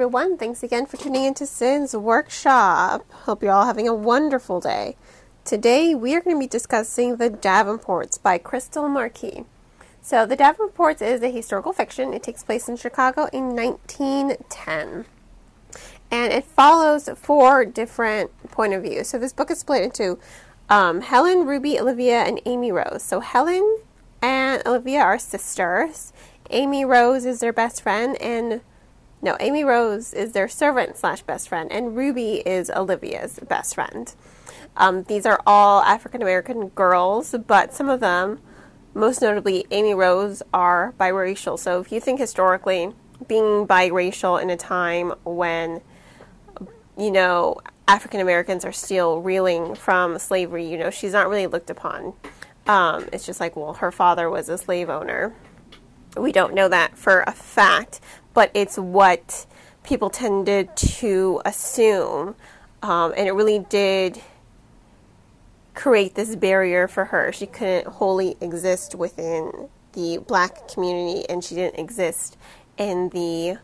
everyone. Thanks again for tuning into Cyn's workshop. Hope you're all having a wonderful day. Today we are going to be discussing The Davenports by Krystal Marquis. So, The Davenports is a historical fiction. It takes place in Chicago in 1910. And it follows four different point of views. So, this book is split into um, Helen, Ruby, Olivia, and Amy Rose. So, Helen and Olivia are sisters. Amy Rose is their best friend, and no, Amy Rose is their servant slash best friend, and Ruby is Olivia's best friend. Um, these are all African American girls, but some of them, most notably Amy Rose, are biracial. So if you think historically, being biracial in a time when, you know, African Americans are still reeling from slavery, you know, she's not really looked upon. Um, it's just like, well, her father was a slave owner. We don't know that for a fact, but it's what people tended to assume. Um, and it really did create this barrier for her. She couldn't wholly exist within the black community, and she didn't exist in the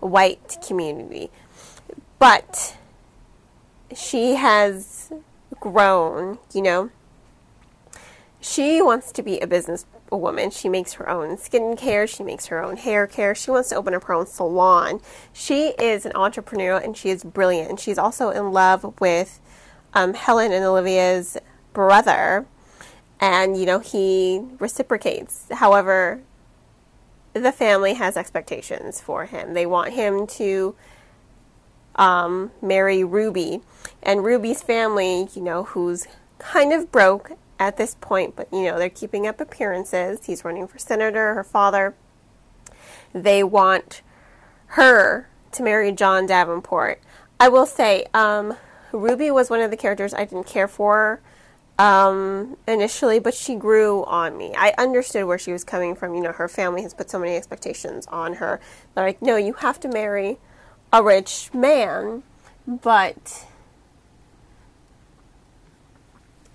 white community. But she has grown, you know. She wants to be a business a woman. She makes her own skincare, she makes her own hair care, she wants to open up her own salon. She is an entrepreneur and she is brilliant. She's also in love with um, Helen and Olivia's brother, and you know, he reciprocates. However, the family has expectations for him. They want him to um, marry Ruby, and Ruby's family, you know, who's kind of broke at this point, but you know, they're keeping up appearances. He's running for senator, her father. They want her to marry John Davenport. I will say, um, Ruby was one of the characters I didn't care for um, initially, but she grew on me. I understood where she was coming from. You know, her family has put so many expectations on her. They're like, no, you have to marry a rich man, but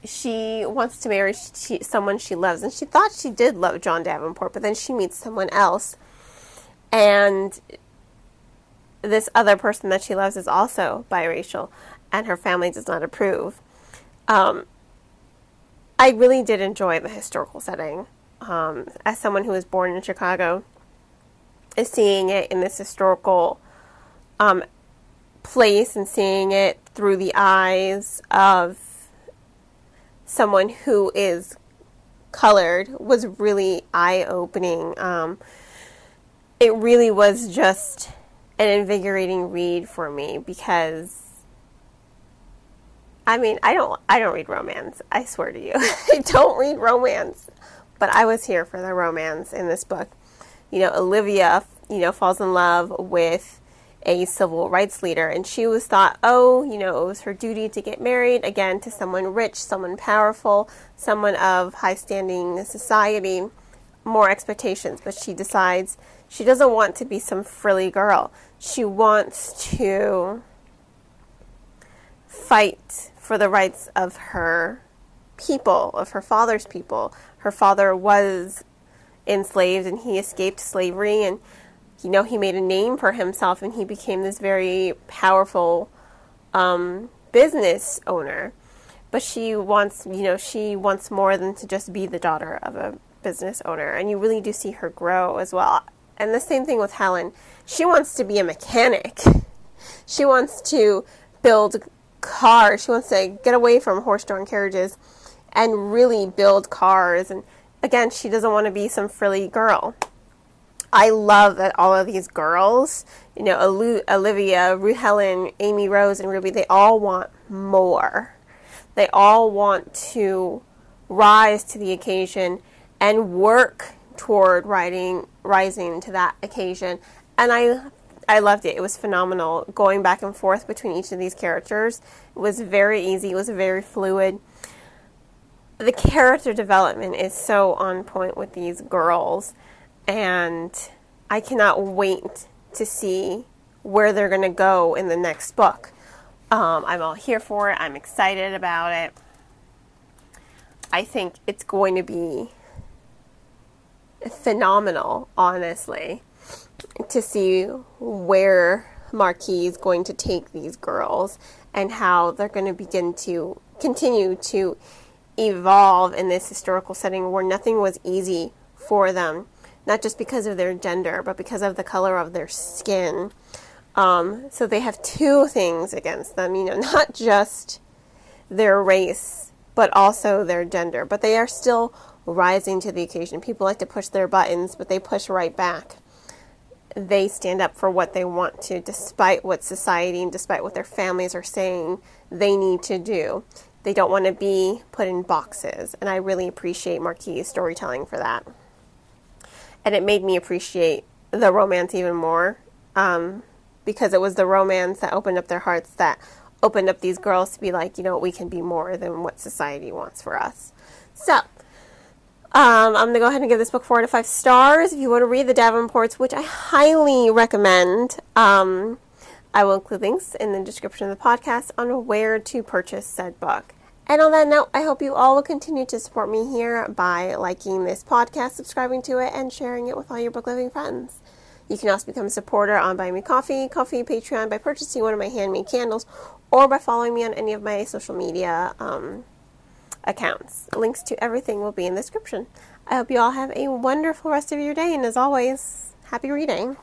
she wants to marry she, someone she loves, and she thought she did love John Davenport, but then she meets someone else, and this other person that she loves is also biracial, and her family does not approve. Um, I really did enjoy the historical setting. Um, as someone who was born in Chicago, is seeing it in this historical um, place and seeing it through the eyes of someone who is colored was really eye opening. Um, it really was just an invigorating read for me because I mean, I don't I don't read romance. I swear to you. I don't read romance. But I was here for the romance in this book. You know, Olivia, you know, falls in love with a civil rights leader. And she was thought, oh, you know, it was her duty to get married again to someone rich, someone powerful, someone of high standing in society, more expectations. But she decides she doesn't want to be some frilly girl. She wants to fight for the rights of her people, of her father's people. Her father was enslaved and he escaped slavery and you know, he made a name for himself and he became this very powerful um, business owner. But she wants, you know, she wants more than to just be the daughter of a business owner. And you really do see her grow as well. And the same thing with Helen. She wants to be a mechanic. She wants to build cars. She wants to get away from horse drawn carriages and really build cars. And again, she doesn't want to be some frilly girl. I love that all of these girls, you know, Olivia, Ruth Helen, Amy Rose, and Ruby, they all want more. They all want to rise to the occasion and work toward riding, rising to that occasion. And I, I loved it. It was phenomenal. Going back and forth between each of these characters it was very easy. It was very fluid. The character development is so on point with these girls and I cannot wait to see where they're going to go in the next book. Um, I'm all here for it. I'm excited about it. I think it's going to be phenomenal, honestly, to see where Marquis is going to take these girls and how they're going to begin to continue to evolve in this historical setting where nothing was easy for them, not just because of their gender, but because of the color of their skin. Um, so they have two things against them, you know, not just their race, but also their gender. But they are still rising to the occasion. People like to push their buttons, but they push right back. They stand up for what they want to, despite what society and despite what their families are saying they need to do. They don't want to be put in boxes. And I really appreciate Marquis' storytelling for that. And it made me appreciate the romance even more um, because it was the romance that opened up their hearts that opened up these girls to be like, you know, we can be more than what society wants for us. So, um, I'm going to go ahead and give this book four to five stars. If you want to read the Davenports, which I highly recommend, um, I will include links in the description of the podcast on where to purchase said book. And on that note, I hope you all will continue to support me here by liking this podcast, subscribing to it, and sharing it with all your book loving friends. You can also become a supporter on Buy Me Coffee, Ko-fi, Patreon by purchasing one of my handmade candles or by following me on any of my social media um, accounts. Links to everything will be in the description. I hope you all have a wonderful rest of your day, and as always, happy reading.